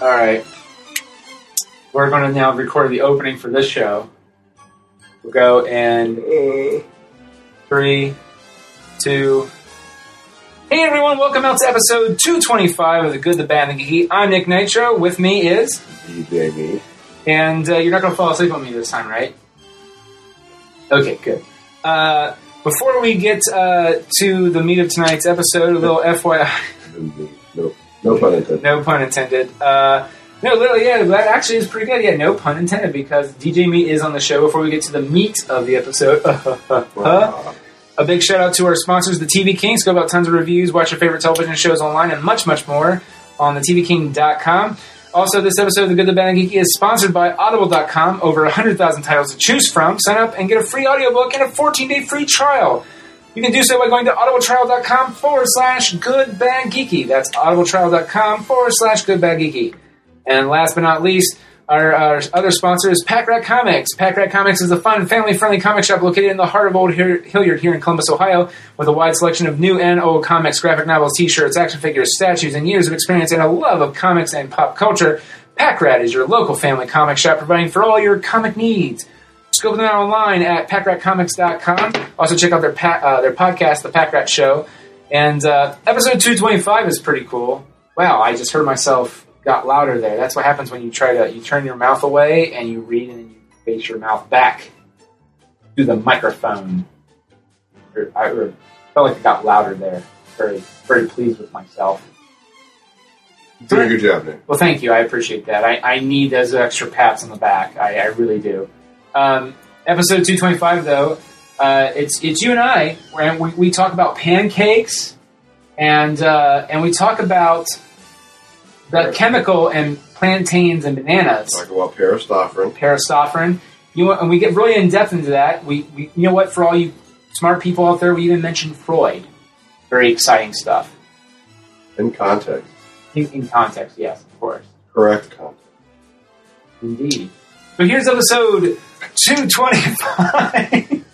All right. We're going to now record the opening for this show. We'll go and three, two. Hey everyone, welcome out to episode 225 of The Good, the Bad, and the Geeky. I'm Nick Nitro. With me is, DJ Meat. and uh, you're not going to fall asleep on me this time, right? Okay, good. Uh, before we get uh, to the meat of tonight's episode, a little FYI. No, pun intended. No pun intended. Uh, no, literally, yeah, that actually is pretty good. Yeah, no pun intended because DJ Meat is on the show. Before we get to the meat of the episode, Wow. a big shout out to our sponsors, the TV Kings. Go about tons of reviews, watch your favorite television shows online, and much, much more on the TVKing.com. Also, this episode of The Good, the Bad, and Geeky is sponsored by Audible.com. Over 100,000 titles to choose from. Sign up and get a free audiobook and a 14 day free trial. You can do so by going to audibletrial.com forward slash good bad geeky. That's audibletrial.com forward slash good bad geeky. And last but not least, our, our other sponsor is Packrat Comics. Packrat Comics is a fun, family friendly comic shop located in the heart of Old Hilliard here in Columbus, Ohio, with a wide selection of new and old comics, graphic novels, t shirts, action figures, statues, and years of experience and a love of comics and pop culture. Packrat is your local family comic shop providing for all your comic needs. Scope them out online at packratcomics.com. Also, check out their pa- uh, their podcast, The Packrat Show. And uh, episode 225 is pretty cool. Wow, I just heard myself got louder there. That's what happens when you try to you turn your mouth away and you read and you face your mouth back to the microphone. I felt like it got louder there. Very very pleased with myself. Doing a good job, Nick. Well, thank you. I appreciate that. I, I need those extra pats on the back. I, I really do. Um, episode 225, though, uh, it's it's you and I, and we, we talk about pancakes, and uh, and we talk about the chemical and plantains and bananas, Talk about Parastauffron. parastauffron. You know, and we get really in depth into that. We, we you know what? For all you smart people out there, we even mentioned Freud. Very exciting stuff. In context. In, in context, yes, of course. Correct context. Indeed. So here's episode 225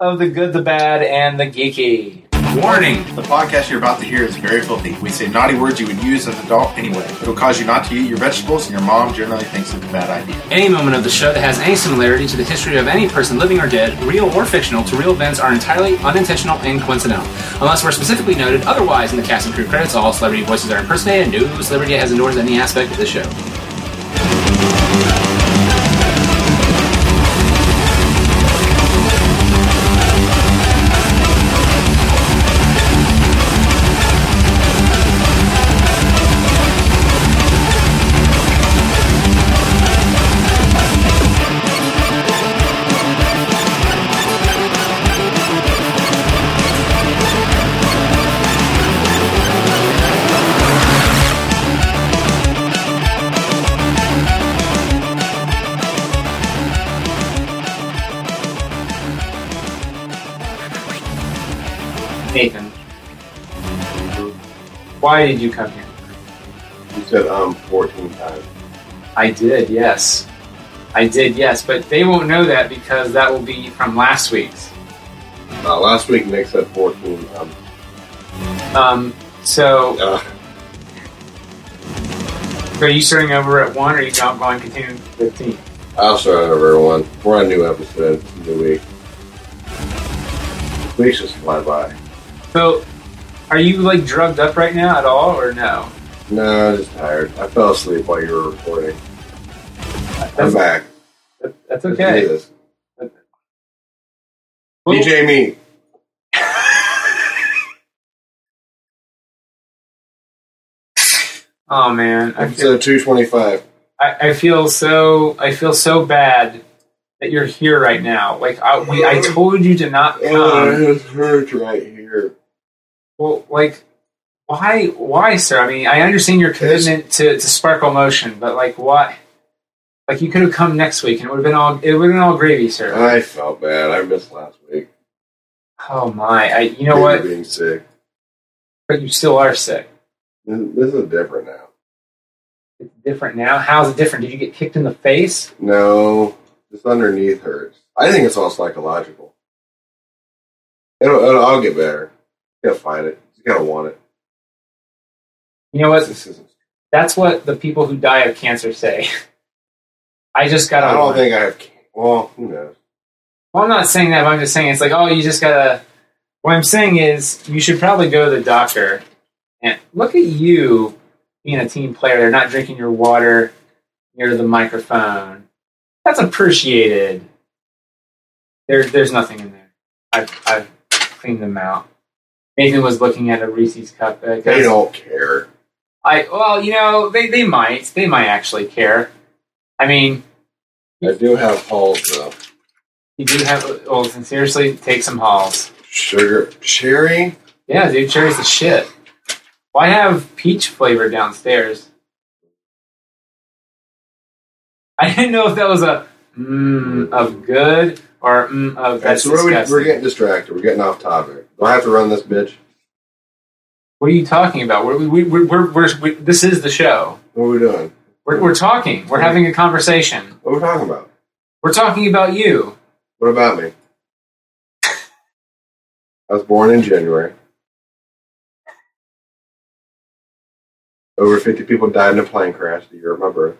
of The Good, the Bad, and the Geeky. Warning! The podcast you're about to hear is very filthy. We say naughty words you would use as an adult anyway. It'll cause you not to eat your vegetables, and your mom generally thinks it's a bad idea. Any moment of the show that has any similarity to the history of any person living or dead, real or fictional, to real events are entirely unintentional and coincidental. Unless we're specifically noted otherwise in the cast and crew credits, all celebrity voices are impersonated, and no celebrity has endorsed any aspect of the show. Why did you come here? You said um 14 times. I did, yes. I did, yes, but they won't know that because that will be from last week's. Uh, last week, Nick said 14. Um, Um, so, uh, are you starting over at 1 or are you not going to continue 15? I'll start over everyone. We're on a new episode, new week. Weeks just fly by. So, are you like drugged up right now at all or no? No, I'm just tired. I fell asleep while you were recording. I'm That's, back. that- that's Let's do okay. this. Well- DJ Meat. Oh man, I feel, Episode 225. I, I feel so I feel so bad that you're here right now. Like I, we, I told you to not Oh, come. it hurts right here. Well, like why why sir? I mean, I understand your commitment to, to Sparkle Motion, but like why? Like you could have come next week and it would have been all it would have been all gravy, sir. I felt bad. I missed last week. Oh my! I you know Maybe what? Being sick. But you still are sick. This this is different now. It's different now. How's it different? Did you get kicked in the face? No, just underneath hurts. I think it's all psychological. It'll, it'll I'll get better. You gotta find it. You gotta want it. You know what? This isn't. That's what the people who die of cancer say. I just gotta. I don't think I have. Well, who knows? Well, I'm not saying that. But I'm just saying it's like, oh, you just gotta. What I'm saying is, you should probably go to the doctor and look at you being a team player, They're not drinking your water near the microphone. That's appreciated. There, there's nothing in there. I've, I've cleaned them out. Nathan was looking at a Reese's cup. uh, They don't care. I well, you know, they, they might. They might actually care. I mean, I do have halls though. you do have. Well, seriously, take some halls. Sugar, cherry. Yeah, dude, cherry's the shit. Why have peach flavor downstairs? I didn't know if that was a mmm of good or mm of that's so we're, disgusting. we're getting distracted. We're getting off topic. Do I have to run this bitch? what are you talking about? We're, we, we, we're, we're, we, this is the show. What are we doing? We're, we're talking. We're having a conversation. What are we talking about? We're talking about you. What about me? I was born in January. Over 50 people died in a plane crash the year of my birth.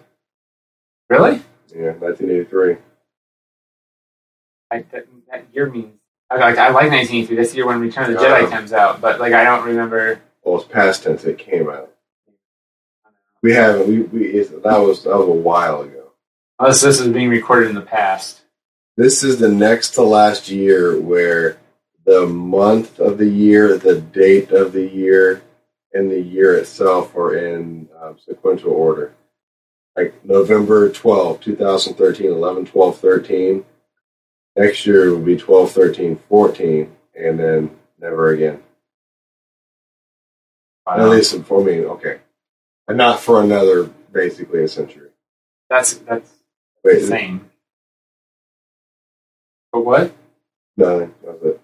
Really? Yeah, 1983. I, that, that year means. I like, I like 1983. That's the year when Return of the. Jedi comes out, but like I don't remember. Well, it's past tense. It came out. We haven't. We, we it's, that was that was a while ago. Unless this is being recorded in the past. This is the next to last year where the month of the year, the date of the year, and the year itself are in um, sequential order. Like November 12, 2013, 11, 12, 13. Next year will be 12, 13, 14, and then never again. At least for me, okay. And not for another, basically, a century. That's that's Wait, insane. But what? Nothing. That's it.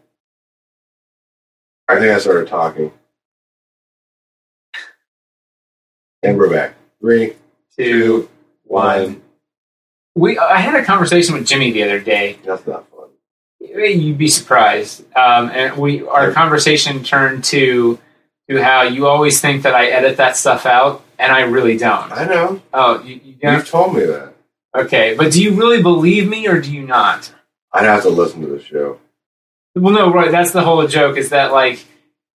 I think I started talking. And we're back. Three, Two, one. We I had a conversation with Jimmy the other day. That's not fun. You'd be surprised. Um, and we our conversation turned to to how you always think that I edit that stuff out, and I really don't. I know. Oh, you, you don't? You've told me that. Okay, but do you really believe me or do you not? I'd have to listen to the show. Well, no, right. That's the whole joke. Is that like,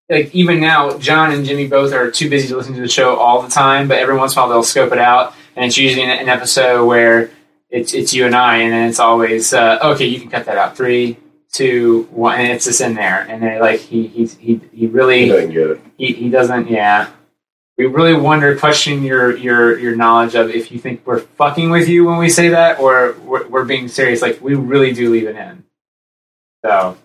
like even now, John and Jimmy both are too busy to listen to the show all the time. But every once in a while, they'll scope it out, and it's usually an, an episode where it's it's you and I, and then it's always uh, okay. You can cut that out. Three, two, one, and it's just in there. And then like he he he he He really doesn't get it. he, he doesn't. Yeah, we really wonder, question your your your knowledge of if you think we're fucking with you when we say that, or we're, we're being serious. Like we really do leave it in. So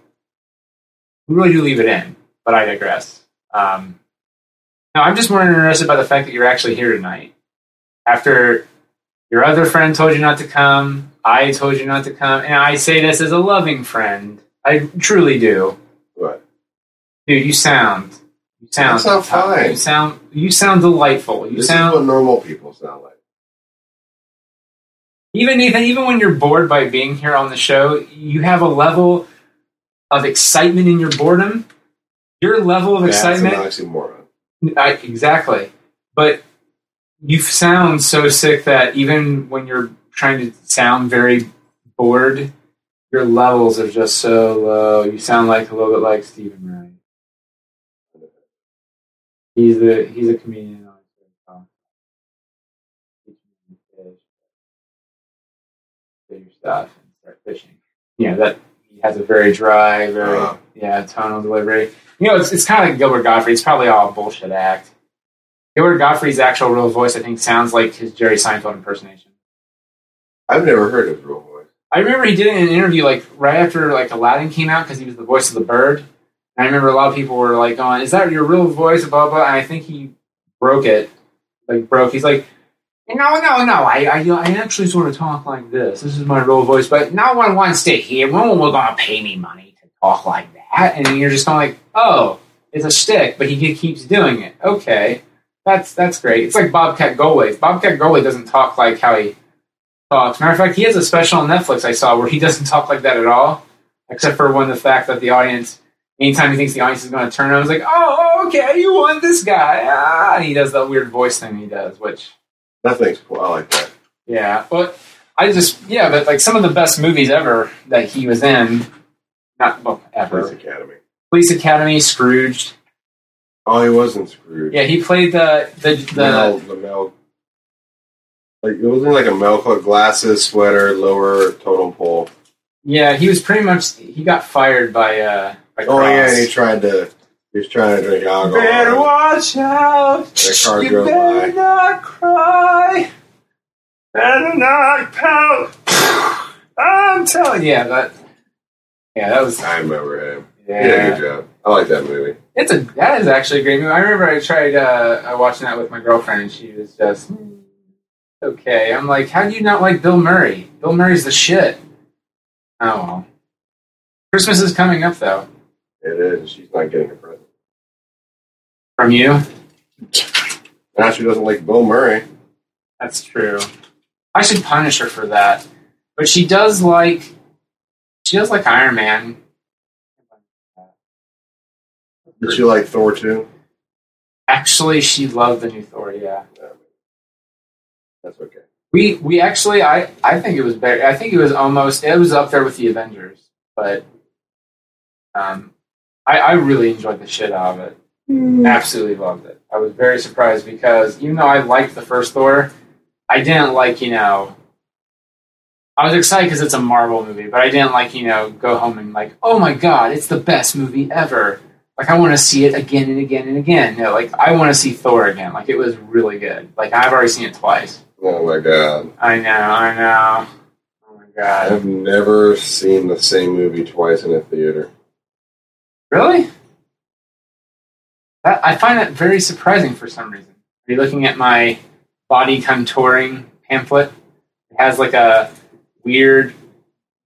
we really do leave it in, but I digress. Um, now I'm just more interested by the fact that you're actually here tonight. After your other friend told you not to come, I told you not to come, and I say this as a loving friend. I truly do. What? Dude, you sound you sound fine. You sound you sound delightful. You This sound what normal people sound like. even even even when you're bored by being here on the show, you have a level of excitement in your boredom. Your level of excitement, an oxymoron. I, exactly. But you sound so sick that even when you're trying to sound very bored, your levels are just so low. You sound like a little bit like Steven Wright. He's a he's a comedian. on TikTok. Teach to fish. Do your stuff and start fishing. You know that he has a very dry, very Uh. yeah tonal delivery. You know, it's it's kind of like Gilbert Gottfried. It's probably all a bullshit act. Gilbert Gottfried's actual real voice, I think, sounds like his Jerry Seinfeld impersonation. I've never heard his real voice. I remember he did it in an interview like right after like Aladdin came out because he was the voice of the bird. And I remember a lot of people were like, "going, is that your real voice?" Blah blah. And I think he broke it, like broke. He's like, "No, no, no. I, I, I actually sort of talk like this. This is my real voice, but no one wants to hear. No one will gonna pay me money to talk like that." And you're just kind of like, "Oh, it's a stick," but he keeps doing it. Okay, that's that's great. It's like Bobcat Goldthwait. Bobcat Goldthwait doesn't talk like how he talks. Matter of fact, he has a special on Netflix I saw where he doesn't talk like that at all, except for when the fact that the audience Anytime he thinks the audience is going to turn, I was like, "Oh, okay, you want this guy?" Ah, and he does that weird voice thing he does, which That thing's cool. I like that. yeah, but I just yeah, but like some of the best movies ever that he was in, not well, ever. Police Academy. Police Academy, Scrooged. Oh, he wasn't screwed. Yeah, he played the the the. Mel, the Mel. Like it wasn't like a Mel Cook glasses, sweater, lower totem pole. Yeah, he was pretty much he got fired by uh by Oh yeah, and he tried to. He was trying to drink alcohol. Better watch out! That car you drove better by. not cry. Better not pout. I'm telling you, yeah, that. Yeah, that was. I remember him. He did a Yeah, good job. I like that movie. it's a that is actually a great movie. I remember I tried uh, watching that with my girlfriend, and she was just "Hmm, okay. I'm like, how do you not like Bill Murray? Bill Murray's the shit. Oh well. Christmas is coming up though. It is. She's not getting a present. From you. Now she doesn't like Bill Murray. That's true. I should punish her for that. But she does like she does like Iron Man. Did she like Thor too? Actually, she loved the new Thor, yeah. That's okay. We we actually I I think it was better. I think it was almost it was up there with the Avengers, but um I I really enjoyed the shit out of it. Absolutely loved it. I was very surprised because even though I liked the first Thor, I didn't like, you know, I was excited because it's a Marvel movie, but I didn't like, you know, go home and like, oh my god, it's the best movie ever. Like I want to see it again and again and again. No, like I want to see Thor again. Like it was really good. Like I've already seen it twice. Oh my god. I know, I know. Oh my god. I've never seen the same movie twice in a theater. Really? That, I find that very surprising for some reason. Are you looking at my body contouring pamphlet? It has like a weird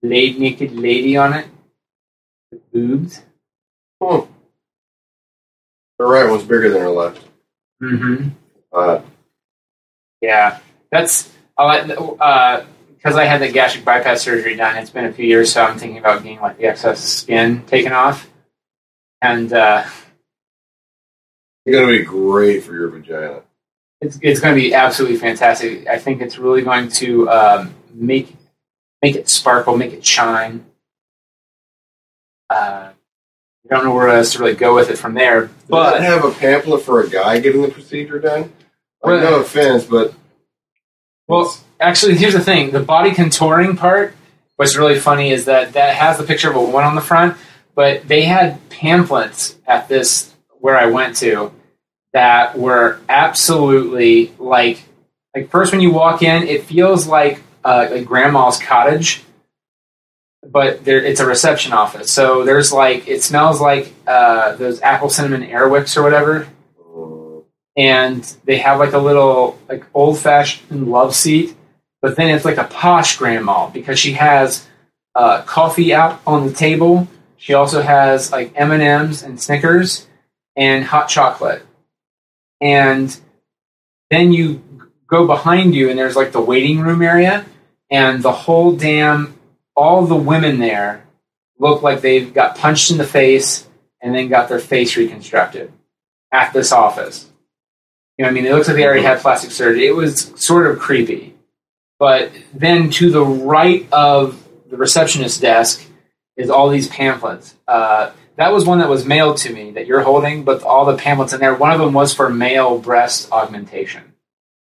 laid naked lady on it with boobs. Her right one's bigger than her left. Mm-hmm. Uh, Yeah, that's because I had the gastric bypass surgery done. It's been a few years, so I'm thinking about getting like the excess skin taken off. And uh, it's gonna be great for your vagina. it's it's going to be absolutely fantastic. I think it's really going to um, make make it sparkle, make it shine. Uh, I don't know where else to really go with it from there, But but have a pamphlet for a guy getting the procedure done. Like, no offense, but well, actually, here's the thing: the body contouring part. What's really funny is that that has the picture of a woman on the front, but they had pamphlets at this where I went to that were absolutely like like first when you walk in, it feels like uh, like grandma's cottage, but there it's a reception office. So there's like it smells like uh, those apple cinnamon airwicks or whatever, and they have like a little like old fashioned love seat, but then it's like a posh grandma because she has uh, coffee out on the table. She also has like M and M's and Snickers and hot chocolate, and then you go behind you and there's like the waiting room area, and the whole damn all the women there look like they've got punched in the face and then got their face reconstructed at this office. You know, I mean, it looks like they already had plastic surgery. It was sort of creepy. But then to the right of the receptionist desk is all these pamphlets. Uh, that was one that was mailed to me that you're holding, but all the pamphlets in there, one of them was for male breast augmentation,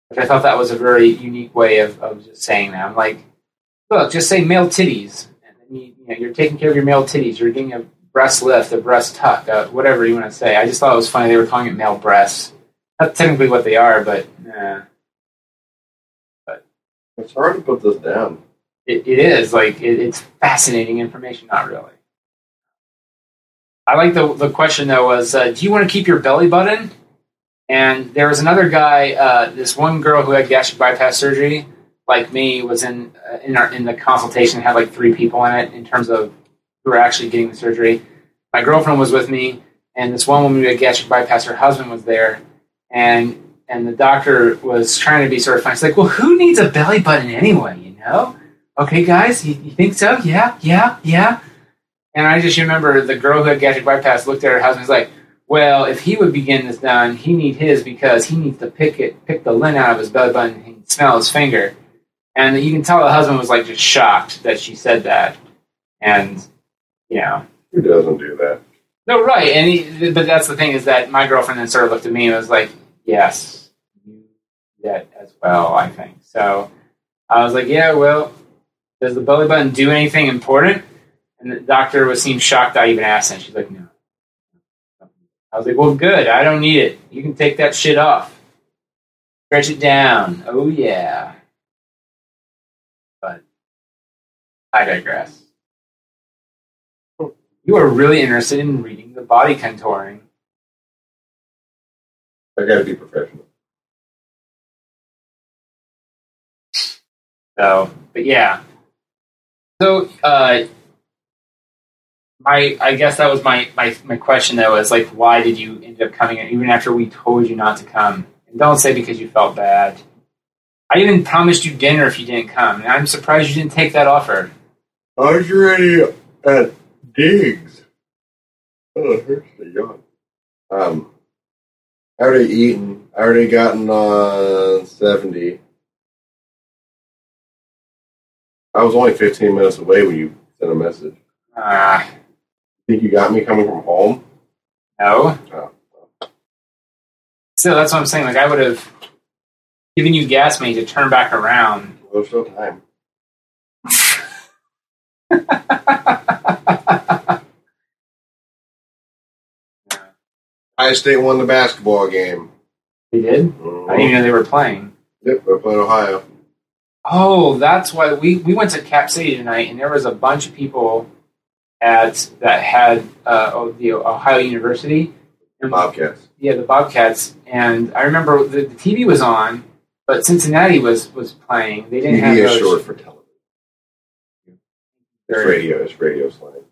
which I thought that was a very unique way of, of just saying that. I'm like, look, just say male titties. And then you, you know, you're taking care of your male titties. You're getting a breast lift, a breast tuck, uh, whatever you want to say. I just thought it was funny they were calling it male breasts. That's technically what they are, but nah. it's hard to put this down. it, it is like it, it's fascinating information. Not really. I like the the question though was, uh, do you want to keep your belly button? And there was another guy, uh, this one girl who had gastric bypass surgery, like me, was in uh, in our in the consultation. Had like three people in it in terms of who were actually getting the surgery. My girlfriend was with me, and this one woman who had gastric bypass, her husband was there, and and the doctor was trying to be sort of funny. She's like, "Well, who needs a belly button anyway? You know? Okay, guys, you, you think so? Yeah, yeah, yeah." And I just remember the girl who had gastric bypass looked at her husband and was like, well, if he would be getting this done, he need his because he needs to pick it, pick the lint out of his belly button and smell his finger. And you can tell the husband was like just shocked that she said that. And, you know, Who doesn't do that? no, right. And he, but that's the thing is that my girlfriend then sort of looked at me and was like, yes, you do that as well, I think. So I was like, yeah, well, does the belly button do anything important? And the doctor was seemed shocked I even asked that. She's like, no. I was like, well, good. I don't need it. You can take that shit off. Stretch it down. Oh, yeah. I digress. You are really interested in reading the body contouring. I gotta be professional. So, but yeah. So, uh, my I guess that was my, my my question though is like, why did you end up coming in even after we told you not to come? And don't say because you felt bad. I even promised you dinner if you didn't come, and I'm surprised you didn't take that offer. I was already at Diggs. Oh, it hurts to yawn. Um, I already eaten. I already gotten on 70. I was only 15 minutes away when you sent a message. Ah, Think you got me coming from home? no. Oh. So that's what I'm saying. Like I would have given you gas money to turn back around. Well, there's still time. Ohio State won the basketball game. They did. I didn't even know they were playing. Yep, they're playing Ohio. Oh, that's why we, we went to Cap City tonight, and there was a bunch of people at that had uh, the Ohio University. And, Bobcats. Yeah, the Bobcats. And I remember the, the TV was on, but Cincinnati was was playing. They didn't have TV is those. short for television. It's radio. It's radio slang.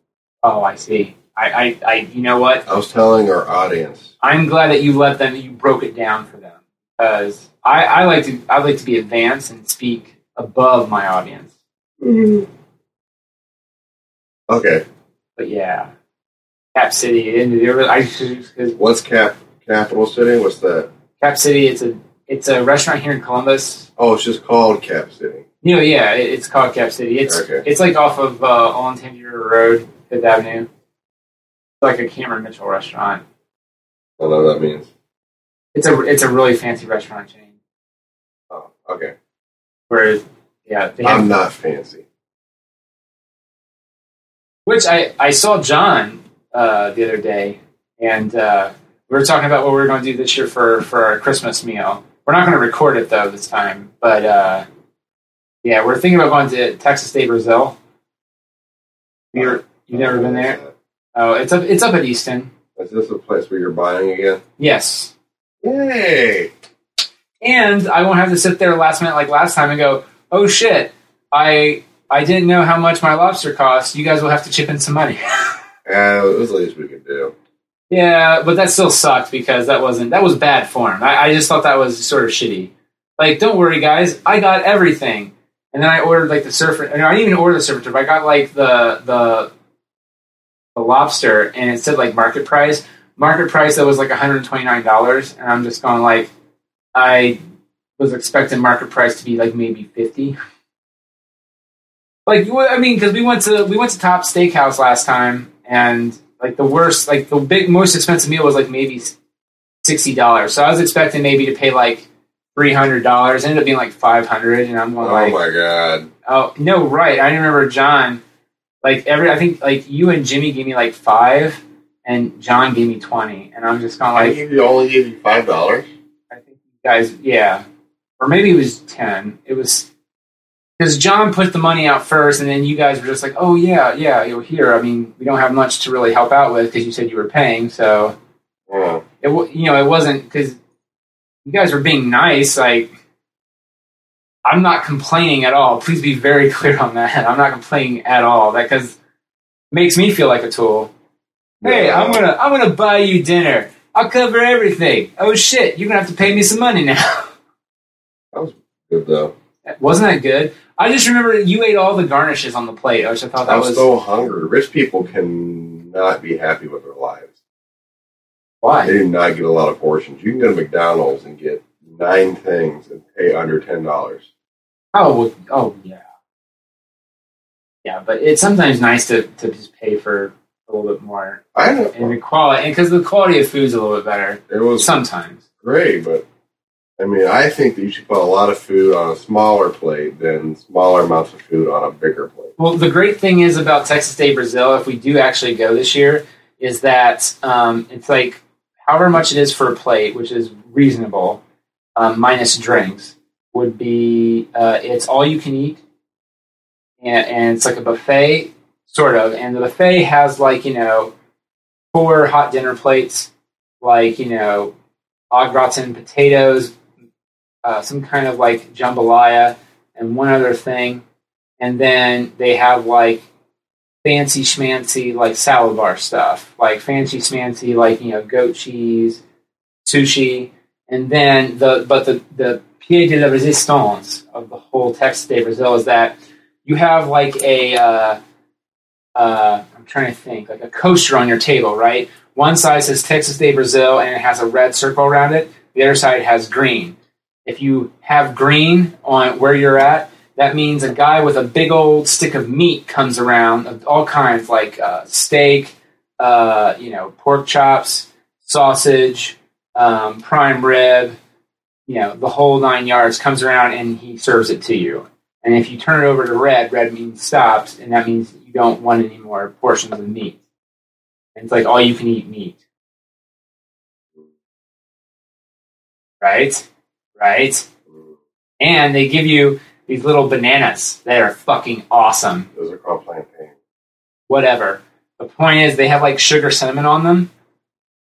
Oh, I see. I, I, I, you know what? I was telling our audience. I'm glad that you let them, you broke it down for them because I, I like to, I like to be advanced and speak above my audience. Mm-hmm. Okay, But yeah, Cap City, and there was, I because what's Cap Capital City? What's that? Cap City, it's a, it's a restaurant here in Columbus. Oh, it's just called Cap City. You know, yeah, it, it's called Cap City. It's, Okay. it's like off of uh, Olentangy Road, Fifth Avenue. It's like a Cameron Mitchell restaurant. I don't know what that means. It's a, it's a really fancy restaurant chain. Oh, okay. Where, yeah, have I'm not fancy. Which I, I saw John uh, the other day, and uh, we were talking about what we were going to do this year for, for our Christmas meal. We're not going to record it though this time, but uh, yeah, we're thinking about going to Texas de Brazil. You're, you've never been there? Oh, it's up it's up at Easton. Is this a place where you're buying again? Yes, Yay! and I won't have to sit there last minute like last time and go, oh shit, I I didn't know how much my lobster cost. You guys will have to chip in some money. Uh, it was the least we could do. Yeah, but that still sucked because that wasn't that was bad form. I, I just thought that was sort of shitty. Like, don't worry, guys, I got everything. And then I ordered like the surfer. No, I didn't even order the surfer trip. I got like the the the lobster, and it said like market price. Market price that was like one hundred twenty nine dollars, and I'm just going like, I was expecting market price to be like maybe fifty. Like, I mean, because we went to we went to Top Steakhouse last time, and like the worst, like the big most expensive meal was like maybe sixty dollars. So I was expecting maybe to pay like three hundred dollars. Ended up being like five hundred, and I'm going Oh like, my god! oh no, right? I remember John. Like every, I think like you and Jimmy gave me like five, and John gave me twenty, and I'm just going like, you only gave you five dollars. I think you guys, yeah, or maybe it was ten. It was because John put the money out first, and then you guys were just like, "Oh yeah, yeah, you're here." I mean, we don't have much to really help out with because you said you were paying, so Oh, it you know it wasn't because you guys are being nice. Like I'm not complaining at all. Please be very clear on that. I'm not complaining at all. That because makes me feel like a tool. Hey, I'm gonna I'm gonna buy you dinner. I'll cover everything. Oh shit, you're gonna have to pay me some money now. That was good though. Wasn't that good? I just remember you ate all the garnishes on the plate, which I thought that I'm was so hungry. Rich people cannot be happy with their lives. Why. They do not get a lot of portions. You can go to McDonald's and get nine things and pay under ten dollars. Oh, well, oh yeah, yeah. But it's sometimes nice to, to just pay for a little bit more I know and the quality, because the quality of food's a little bit better it was sometimes. great, but I mean, I think that you should put a lot of food on a smaller plate than smaller amounts of food on a bigger plate. Well, the great thing is about Texas de Brazil, if we do actually go this year, is that um, it's like however much it is for a plate, which is reasonable, um, minus drinks, would be uh, it's all you can eat, and, and it's like a buffet, sort of. And the buffet has like you know four hot dinner plates, like you know au gratin potatoes, uh, some kind of like jambalaya, and one other thing and then they have like fancy schmancy like salad bar stuff, like fancy schmancy like you know goat cheese, sushi, and then the but the the pied de la resistance of the whole Texas de Brazil is that you have like a uh, uh, I'm trying to think like a coaster on your table, right? One side says Texas de Brazil and it has a red circle around it. The other side has green. If you have green on where you're at, that means a guy with a big old stick of meat comes around of all kinds, like uh, steak, uh, you know, pork chops, sausage, um, prime rib, you know, the whole nine yards comes around and he serves it to you. And if you turn it over to red, red means stopped, and that means you don't want any more portions of meat. And it's like all you can eat meat. Right? Right? And they give you these little bananas that are fucking awesome. Those are called plantains. Whatever. The point is, they have like sugar cinnamon on them,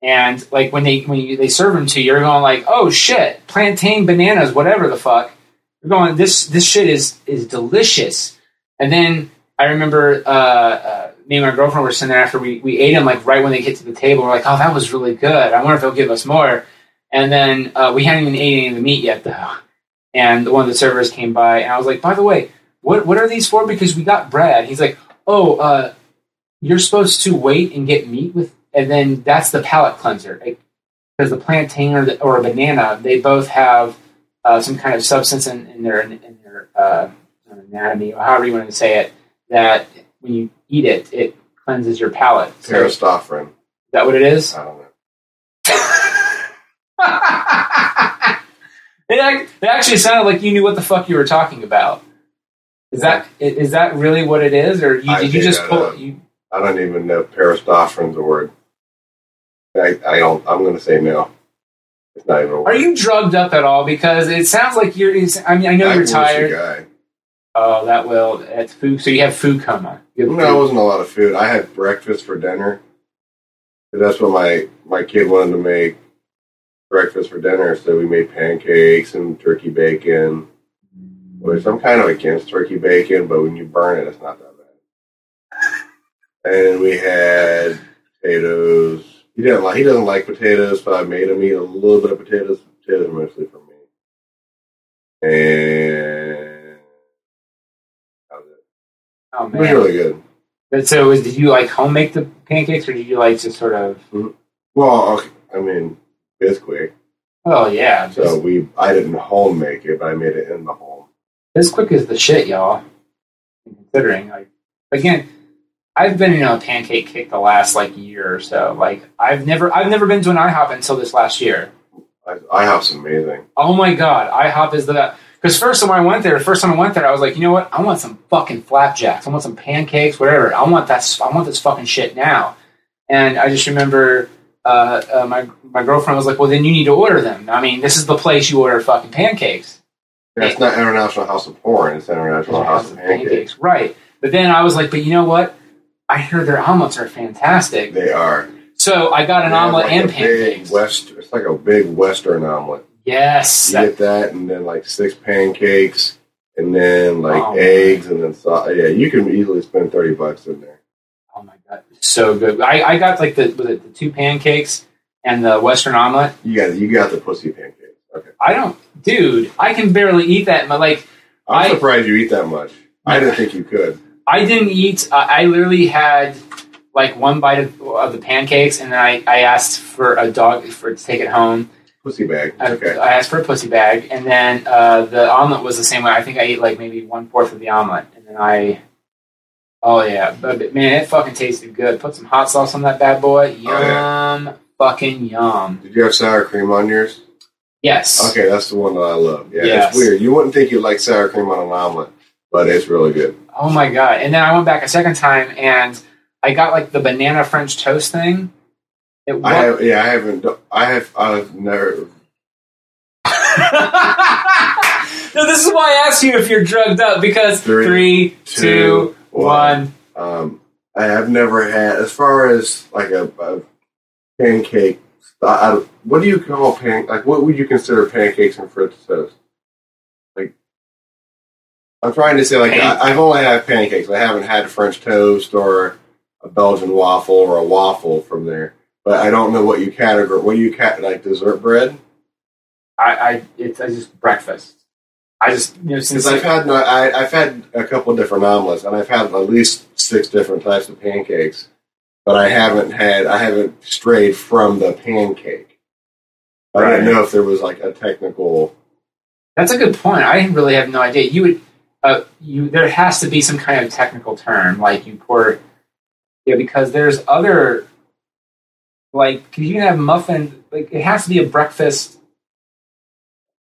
and like when they when you, they serve them to you, you're going like, oh shit, plantain bananas, whatever the fuck. You're going this this shit is is delicious. And then I remember uh, uh, me and my girlfriend were sitting there after we, we ate them like right when they get to the table. We're like, oh, that was really good. I wonder if they'll give us more. And then uh, we hadn't even ate any of the meat yet though. And one of the servers came by, and I was like, by the way, what what are these for? Because we got bread. He's like, oh, uh, you're supposed to wait and get meat with, and then that's the palate cleanser. Because the plantain or, the, or a banana, they both have uh, some kind of substance in, in their in their uh, anatomy, or however you want to say it, that when you eat it, it cleanses your palate. So, is that what it is? I don't know. it, it actually sounded like you knew what the fuck you were talking about. Is that i- is that really what it is, or you, did you just pull? up. You, I don't even know if parastauffron's a word. I, I don't. I'm going to say no. It's not even a word. are you drugged up at all? Because it sounds like you're. I mean, I know I'm you're tired. Oh, that will. That's food. So you have food coma. Have No, it wasn't a lot of food. I had breakfast for dinner. That's what my my kid wanted to make breakfast for dinner. So we made pancakes and turkey bacon. Which I'm kind of against turkey bacon, but when you burn it, it's not that bad. And we had potatoes. He didn't like. He doesn't like potatoes, so I made him eat a little bit of potatoes. Potatoes mostly for me. And that was it. Oh It was really good. But so was, did you like home make the pancakes, or did you like just sort of? Mm-hmm. Well, okay, I mean, it's quick. Oh yeah, So we, I didn't home make it, but I made it in the home. this quick is the shit, y'all. Considering like again, I've been in a pancake kick the last like year or so. Like I've never I've never been to an IHOP until this last year. I, IHOP's amazing. Oh my god, IHOP is the best. because first time I went there, first time I went there, I was like, you know what? I want some fucking flapjacks. I want some pancakes, whatever. I want that. I want this fucking shit now. And I just remember uh, uh, my my girlfriend was like, well, then you need to order them. I mean, this is the place you order fucking pancakes. That's not International House of Porn. It's International House of Pancakes. right? But then I was like, but you know what? I hear their omelets are fantastic. They are. So I got an omelet like and pancakes. West. It's like a big Western omelet. Yes, You that- get that, and then like six pancakes, and then like Oh, eggs, and then sauce. Yeah, you can easily spend thirty bucks in there. My so good. I, I got like the it the two pancakes and the Western omelet. You got you got the pussy pancakes. Okay. I don't, dude. I can barely eat that. But like, I'm I- surprised you eat that much. I didn't think you could. I didn't eat. Uh, I literally had like one bite of, of the pancakes, and then I, I asked for a dog for to take it home. Pussy bag. I, Okay. I asked for a pussy bag, and then uh, the omelet was the same way. I think I ate like maybe one fourth of the omelet, and then I. Oh yeah, but, man, it fucking tasted good. Put some hot sauce on that bad boy. Oh, yum, yeah. fucking yum. Did you have sour cream on yours? Yes. Okay, that's the one that I love. Yeah, Yes. it's weird. You wouldn't think you'd like sour cream on an omelet, but it's really good. Oh my god! And then I went back a second time, and I got like the banana French toast thing. It I have, yeah, I haven't. I have. I've never. no, this is why I asked you if you're drugged up because Three, three, two, two, one. Um, I have never had. As far as like a, a pancake, I, what do you call pan? Like, what would you consider pancakes and French toast? Like, I'm trying to say, like, Pan- I, I've only had pancakes. I haven't had French toast or a Belgian waffle or a waffle from there. But I don't know what you categorize. What do you cat like dessert bread? I, I it's I just breakfast. I just you know since Because I've had no, I, I've had a couple of different omelets, and I've had at least six different types of pancakes, but I haven't had I haven't strayed from the pancake. I Right. didn't know if there was like a technical. that's a good point. I really have no idea. You would uh, you there has to be some kind of technical term like you pour yeah because there's other like 'cause you can have muffin like it has to be a breakfast.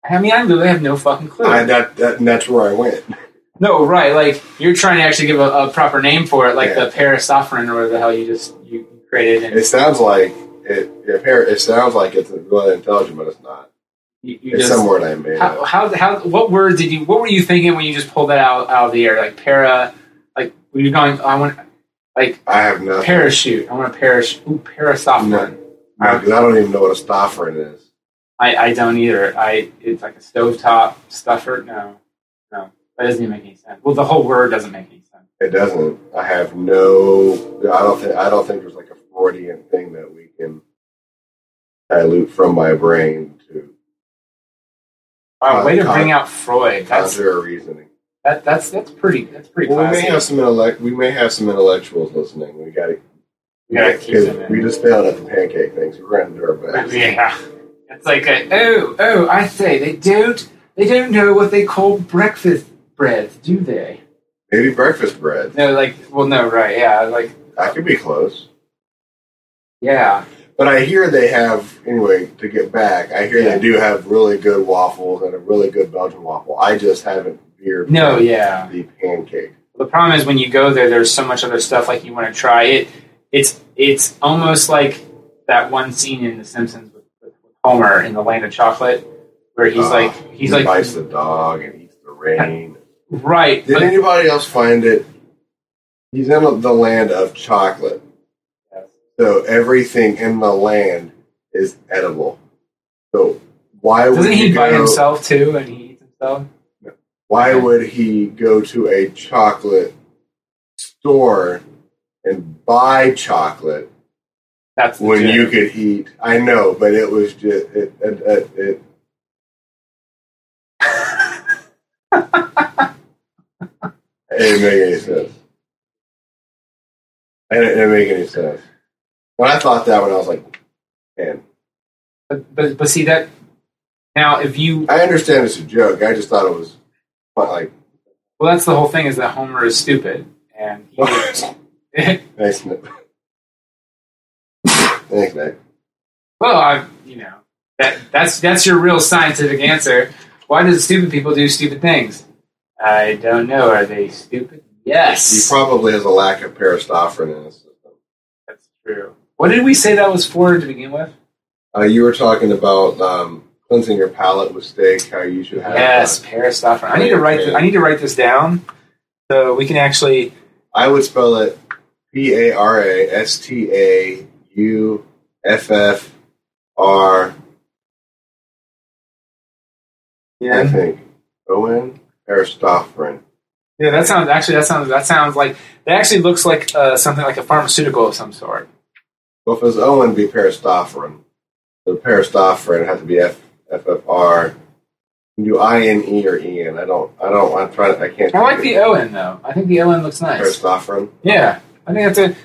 I mean, I literally have no fucking clue. I, that, that and that's where I went. No, right. Like you're trying to actually give a, a proper name for it, like Yeah. the Parastauffron or whatever the hell you just you created, and It sounds like it. It, it sounds like it's really intelligent, but it's not. you, you It's just some word I made. how, up. how how what word did you what were you thinking when you just pulled that out out of the air? Like para, like were you going? I want like I have nothing. parachute. I want to parachute. Ooh, Parastauffron. No. Because I don't even know what a stofferin is. I I don't either. I it's like a stovetop stuffer. No, no, that doesn't even make any sense. Well, the whole word doesn't make any sense. It doesn't. I have no. I don't think. I don't think there's like a Freudian thing that we can dilute from my brain to Wow, Uh, way to con- bring out Freud. That's conjure reasoning. that, that's that's pretty that's pretty Well, we may have some intellect. We may have some intellectuals listening. We got to. We gotta keep them in. We just failed at the pancake thing, so we're going to do our best. Yeah, it's like a, oh oh. I say they don't they don't know what they call breakfast breads, do they? Maybe breakfast bread. No, like well, no, right? Yeah, like That could be close. yeah. But I hear they have anyway. To get back, I hear Yeah. they do have really good waffles and a really good Belgian waffle. I just haven't veered. No, yeah. The pancake. The problem is when you go there, there's so much other stuff like you want to try it. It's it's almost like that one scene in The Simpsons Homer in the Land of Chocolate, where he's Uh, like he's he like bites the dog and eats the rain. right. Did but- anybody else find it? He's in the land of chocolate, so everything in the land is edible. So why would doesn't he go, bite himself too, and he eats himself? Why would he go to a chocolate store and buy chocolate That's the when joke. you could eat? I know, but it was just it. it, it, it didn't make any sense. It didn't, make any sense. When I thought that, when I was like, man, But, but but see that now if you I understand it's a joke. I just thought it was like well that's the whole thing is that Homer is stupid and he, Nick. Thanks, Nick. well I you know that that's that's your real scientific answer. Why do stupid people do stupid things? I don't know. Are they stupid? Yes. He probably has a lack of parastauffron in his system. that's true. What did we say that was for to begin with? Uh, you were talking about um, cleansing your palate with steak. How you should have. Yes, uh. I need to write. This, I need to write this down so we can actually. I would spell it P A R A S T A U F F R. Yeah, I think O N parastauffron. yeah. That sounds actually. That sounds. That sounds like. That actually looks like uh, something like a pharmaceutical of some sort. Well, if it's Owen, be parastauffron. The parastauffron had to be F F F R You do I N E or Ian. I don't. I don't. I'm trying. I can't. I like the O N though. I think the O N looks nice. Christopherin. Yeah, I think that's a.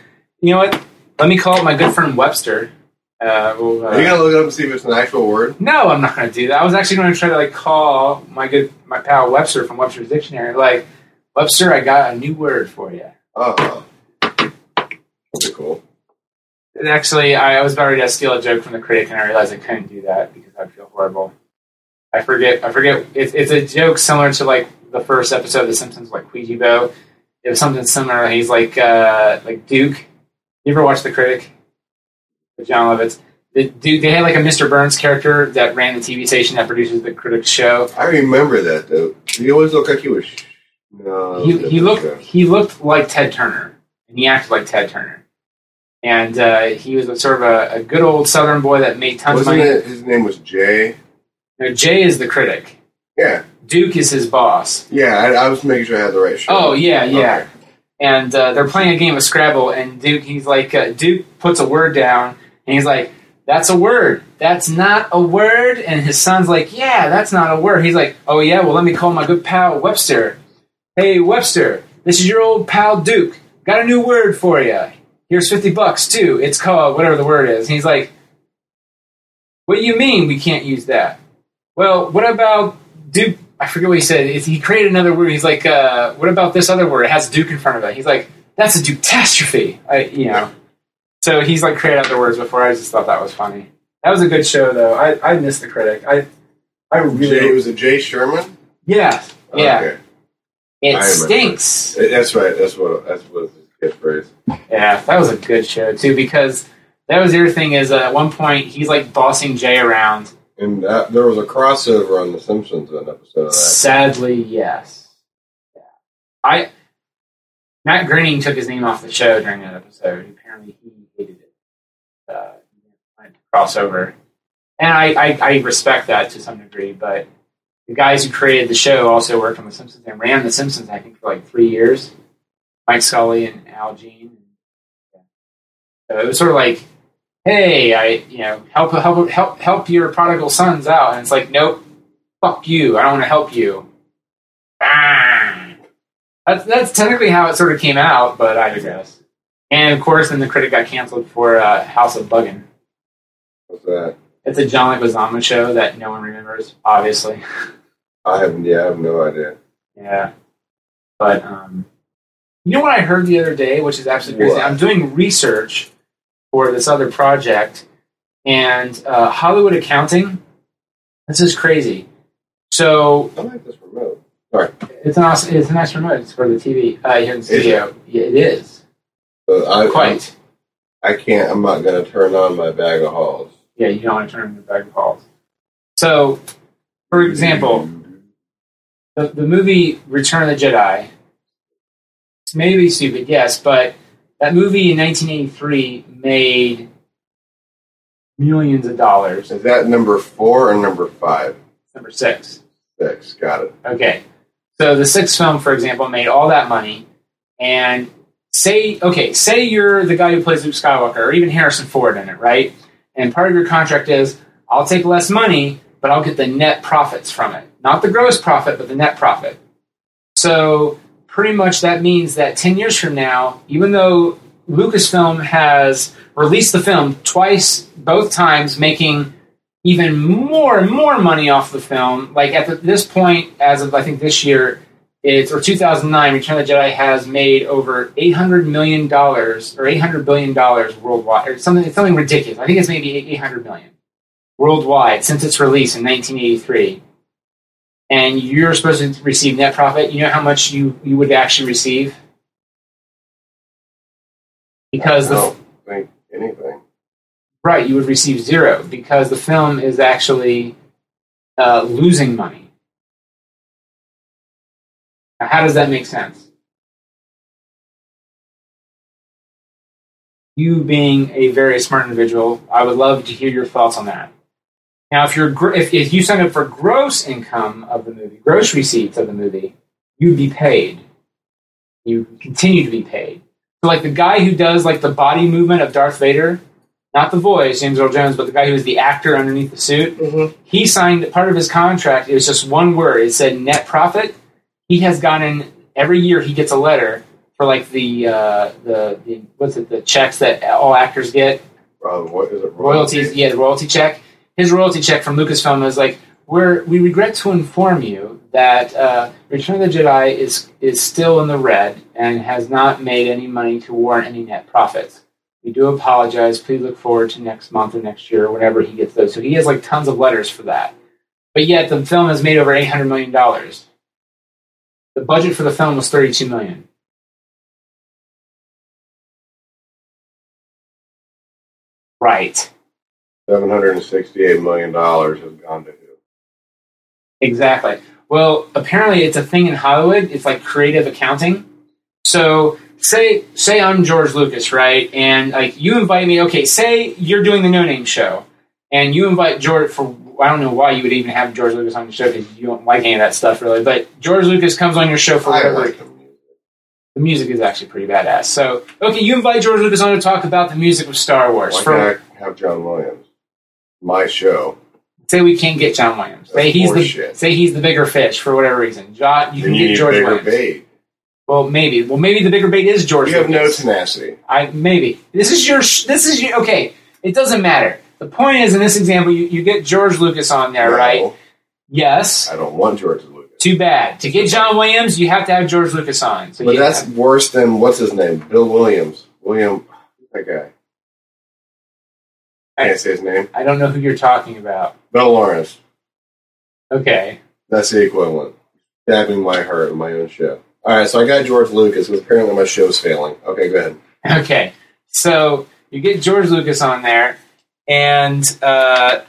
You know what? Let me call my good friend Webster. Uh, we'll, uh, Are you gonna look it up and see if it's an actual word? no, I'm not going to do that. I was actually going to try to like call my good my pal Webster from Webster's Dictionary. Like, Webster, I got a new word for you. Oh, that's cool. And actually, I was about ready to steal a joke from the critic, and I realized I couldn't do that because I'd feel horrible. I forget. I forget. It's, it's a joke similar to like the first episode of The Simpsons, like Ouija Bow. It was something similar. He's like uh, like Duke. You ever watch The Critic? With Jon Lovitz. The Duke. They had like a Mr. Burns character that ran the TV station that produces the Critic's show. I remember that though. He always looked like he was. No, He, he looked he looked like Ted Turner, and he acted like Ted Turner. And uh, he was a, sort of a, a good old Southern boy that made tons Wasn't of money. it? His name was Jay. No, Jay is the critic. Yeah, Duke is his boss. yeah. I, I was making sure I had the right show. Oh yeah, yeah. Okay. And uh, they're playing a game of Scrabble, and Duke he's like uh, Duke puts a word down, and he's like, "That's a word. That's not a word." And his son's like, "Yeah, that's not a word." He's like, "Oh yeah, well let me call my good pal Webster. Hey Webster, this is your old pal Duke. Got a new word for you. Here's fifty bucks too. It's called whatever the word is." And he's like, "What do you mean we can't use that?" Well, what about Duke? I forget what he said. He created another word. He's like, uh, "What about this other word? It has Duke in front of it." He's like, "That's a catastrophe. I, you know. So he's like created other words before. I just thought that was funny. That was a good show, though. I I missed the critic. I I really Jay was it Jay Sherman? yeah yeah. Okay. It I remember. stinks. That's right. That's what. That's what his catchphrase. Yeah, that was a good show too because that was the other thing is uh, at one point he's like bossing Jay around. And that, there was a crossover on The Simpsons in an episode of that. Sadly, yes. Yeah. I Matt Groening took his name off the show during that episode. Apparently, he hated it. Uh, wanted to cross over, and I, I, I respect that to some degree. But the guys who created the show also worked on The Simpsons and ran The Simpsons, I think, for like three years. Mike Scully and Al Jean. So it was sort of like, hey, I you know help help help help your prodigal sons out, and it's like, nope, fuck you, I don't want to help you. Ah. That's that's technically how it sort of came out, but I digress. And of course, then the critic got canceled for uh, House of Buggin. What's that? It's a John Leguizamo show that no one remembers, obviously. I have. Yeah, I have no idea. Yeah. But um, you know what I heard the other day, which is absolutely crazy. What? I'm doing research for this other project, and uh, Hollywood accounting. This is crazy. So I like this remote. it's an awesome, it's a nice remote. It's for the TV uh, here in the studio. Yeah, it is But I, quite. I can't. I'm not going to turn on my bag of halls. Yeah, you don't want to turn the bag of calls. So, for example, the, the movie Return of the Jedi. It's maybe stupid, yes, but that movie in 1983 made millions of dollars. Is that number four or number five? Number six. Six. Got it. Okay. So the sixth film, for example, made all that money, and say, okay, say you're the guy who plays Luke Skywalker, or even Harrison Ford in it, right? And part of your contract is, I'll take less money, but I'll get the net profits from it. Not the gross profit, but the net profit. So pretty much that means that 10 years from now, even though Lucasfilm has released the film twice, both times, making even more and more money off the film. Like at the, this point, as of I think this year, it's or 2009, Return of the Jedi has made over 800 million dollars or 800 billion dollars worldwide, or something. Something ridiculous. I think it's maybe 800 million worldwide since its release in 1983. And you're supposed to receive net profit. You know how much you you would actually receive because I don't think anything. Right, you would receive zero because the film is actually uh, losing money. Now, how does that make sense? You being a very smart individual, I would love to hear your thoughts on that. Now, if you're if, if you sign up for gross income of the movie, gross receipts of the movie, you'd be paid. You continue to be paid. So, like the guy who does like the body movement of Darth Vader, not the voice, James Earl Jones, but the guy who was the actor underneath the suit, Mhm. he signed part of his contract. It was just one word. It said net profit. He has gotten every year. He gets a letter for like the uh, the, the what's it the checks that all actors get Uh, what is it? royalties. Yeah, the royalty check. His royalty check from Lucasfilm was like, "We're we regret to inform you that uh, Return of the Jedi is is still in the red and has not made any money to warrant any net profits. We do apologize. Please look forward to next month or next year or whenever he gets those." So he has like tons of letters for that. But yet the film has made over eight hundred million dollars. The budget for the film was $32 million. Right. Seven hundred and sixty-eight million dollars has gone to who? Exactly. Well, apparently it's a thing in Hollywood. It's like creative accounting. So say say I'm George Lucas, right? And like you invite me. Okay, say you're doing the No Name Show, and you invite George for. I don't know why you would even have George Lucas on your show because you don't like any of that stuff really. But George Lucas comes on your show for I whatever. like the music. the music is actually pretty badass. So okay, you invite George Lucas on to talk about the music of Star Wars. Why For, can't I have John Williams? My show. say we can't get John Williams. Say That's he's the horseshit. say he's the bigger fish for whatever reason. John, you Then can you get need George bigger Williams. bait. Well, maybe. Well, maybe the bigger bait is George. You have no Lucas. tenacity. I maybe this is your. sh- This is your. Okay, it doesn't matter. The point is, in this example, you, you get George Lucas on there, No, right? Yes. I don't want George Lucas. Too bad. To get John Williams, you have to have George Lucas on. So But you that's worse than what's his name? Bill Williams. William, that guy. I can't say his name. I don't know who you're talking about. Bill Lawrence. Okay. That's the equivalent. Dabbing my heart in my own show. All right, so I got George Lucas because apparently my show's failing. Okay, go ahead. Okay. So you get George Lucas on there, and uh,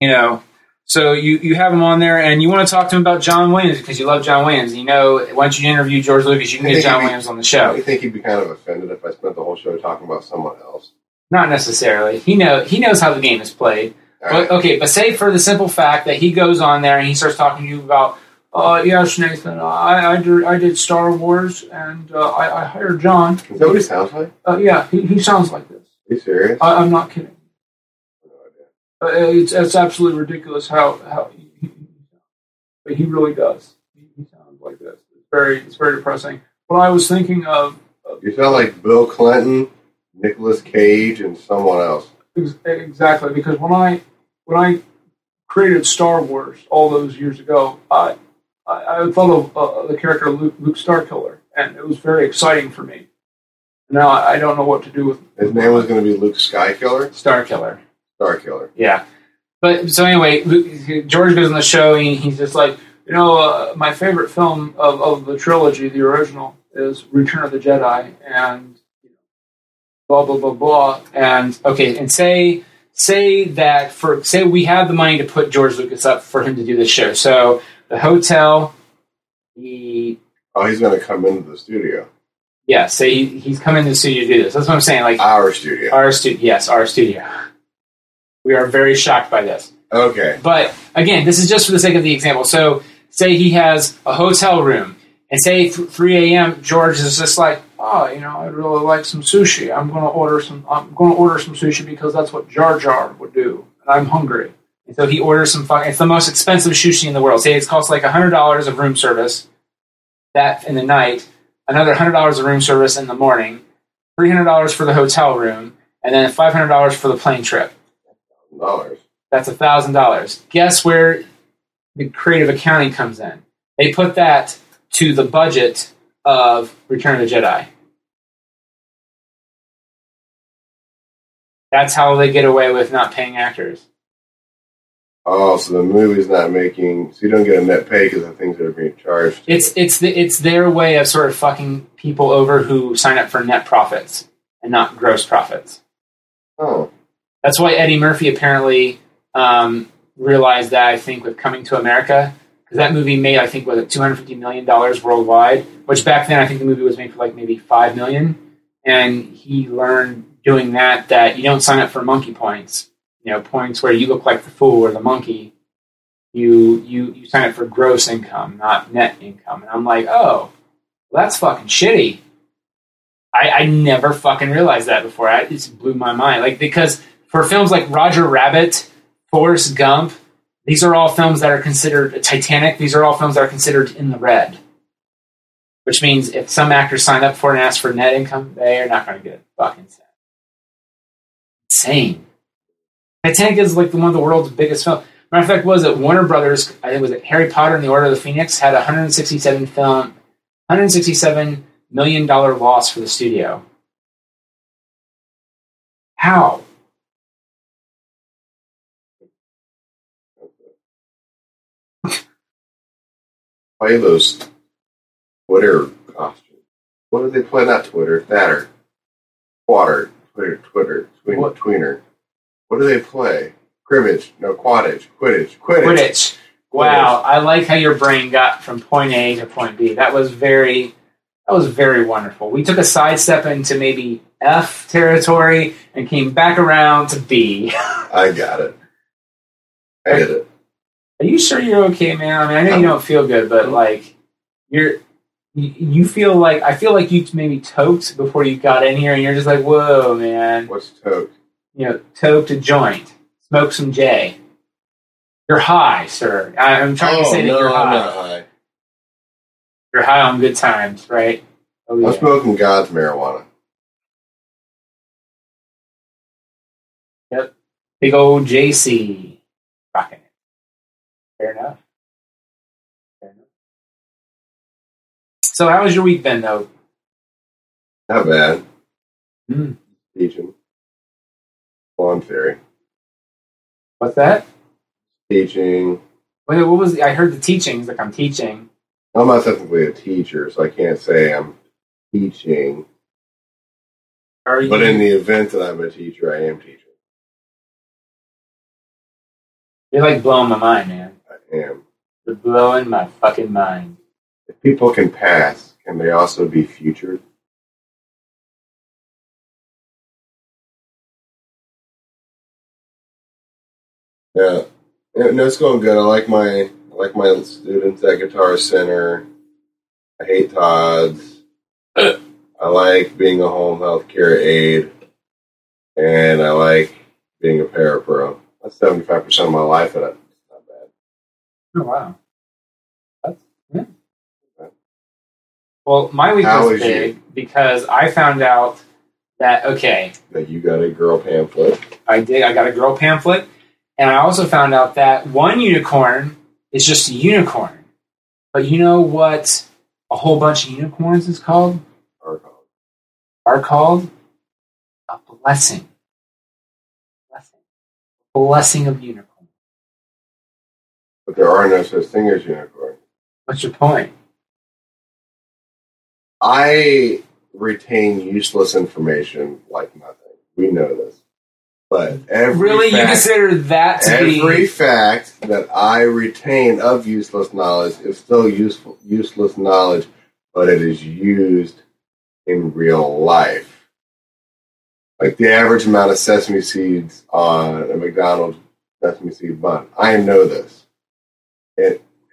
you know, so you you have him on there, and you want to talk to him about John Williams because you love John Williams. You know, once you interview George Lucas, you can I get John be- Williams on the show. I think he'd be kind of offended if I spent the whole show talking about someone else. Not necessarily. He know he knows how the game is played. All But, okay, but say for the simple fact that he goes on there and he starts talking to you about, uh, yes, Nathan, I, I, did, I did Star Wars and uh, I, I hired John. Is that what he sounds like? Uh, yeah, he, he sounds like this. Are you serious? I, I'm not kidding. No idea. Uh, it's, it's absolutely ridiculous how, how he, he, but he really does. He, he sounds like this. It's very, it's very depressing. What I was thinking of, You sound like Bill Clinton, Nicolas Cage, and someone else. Exactly, because when I when I created Star Wars all those years ago, I I, I thought of uh, the character Luke, Luke Starkiller, and it was very exciting for me. Now I I don't know what to do with His name was going to be Luke Skykiller, Starkiller. Starkiller. Yeah, but so anyway, Luke, George goes on the show, and he's just like, you know, uh, my favorite film of, of the trilogy, the original, is Return of the Jedi, and blah blah blah blah. And okay, and say say that for say we have the money to put George Lucas up for him to do this show. So the hotel, the Oh, he's going to come into the studio. yeah, say he, he's coming to the studio to do this. That's what I'm saying. Like Our studio. our studio, yes, our studio. We are very shocked by this. Okay. But again, this is just for the sake of the example. So, say he has a hotel room, and say th- 3 a.m. George is just like, oh, you know, I'd really like some sushi. I'm going to order some. I'm going to order some sushi because that's what Jar Jar would do, and I'm hungry. And so he orders some. Fucking, it's the most expensive sushi in the world. Say it costs like hundred dollars of room service. That in the night, another hundred dollars of room service in the morning, three hundred dollars for the hotel room, and then five hundred dollars for the plane trip. Dollars. That's a thousand dollars. Guess where the creative accounting comes in? They put that to the budget of Return of the Jedi. That's how they get away with not paying actors. Oh, so the movie's not making. So you don't get a net pay because the things that are being charged. It's it's the, it's their way of sort of fucking people over who sign up for net profits and not gross profits. Oh. That's why Eddie Murphy apparently um, realized that. I think with Coming to America, that movie made I think was it two hundred fifty million dollars worldwide, which back then I think the movie was made for like maybe five million, and he learned doing that that you don't sign up for monkey points, you know, points where you look like the fool or the monkey. You you you sign up for gross income, not net income, and I'm like, oh, well, that's fucking shitty. I, I never fucking realized that before. I, it just blew my mind. Like because for films like Roger Rabbit, Forrest Gump, these are all films that are considered Titanic. These are all films that are considered in the red, which means if some actors sign up for it and ask for net income, they are not going to get a fucking cent. Insane. Titanic is like the one of the world's biggest films. Matter of fact, was it Warner Brothers? I think it was it Harry Potter and the Order of the Phoenix had a 167 film, 167 million dollar loss for the studio. How? Play those Twitter costumes. What do they play? Not Twitter. Thatter. Quatter. Twitter. Twitter. Tween, What? tweener. What do they play? Cribbage. No, quaddage. Quidditch. Quidditch. Quidditch. Wow, I like how your brain got from point A to point B. That was very, that was very wonderful. We took a sidestep into maybe F territory and came back around to B. I got it. I did it. Are you sure you're okay, man? I mean, I know you don't feel good, but like, you're, you, feel like I feel like you maybe toked before you got in here, and you're just like, whoa, man. What's toke? You know, toked a joint, smoke some J. You're high, sir. I, I'm trying to oh, say that Oh, no, you're I'm high. not high. You're high on good times, right? Oh, I'm yeah. smoking God's marijuana. Yep, big old JC. Rocking it. Fair enough. Fair enough. So, how has your week been, though? Not bad. Hmm. Teaching. Lawn theory. What's that? Teaching. What, what was I heard the teachings? Like I'm teaching. I'm not technically a teacher, so I can't say I'm teaching. Are you? But in the event that I'm a teacher, I am teaching. you're like blowing my mind, man. Am. You're blowing my fucking mind. If people can pass, can they also be futured? Yeah, no, it's going good. I like my I like my students at Guitar Center. I hate Todd's. I like being a home health care aide, and I like being a parapro. That's seventy five percent of my life, not bad. Oh wow. That's yeah. Well, my week How was is you? big because I found out that okay, That you got a girl pamphlet. I did. I got a girl pamphlet, and I also found out that one unicorn is just a unicorn. But you know what? A whole bunch of unicorns is called Our college. are called a blessing. Blessing. Blessing of unicorn. But there are no such thing as unicorns. What's your point? I retain useless information like nothing. We know this. But every really, you consider that to every be fact that I retain of useless knowledge is still useful useless knowledge, but it is used in real life. Like the average amount of sesame seeds on a McDonald's sesame seed bun. I know this.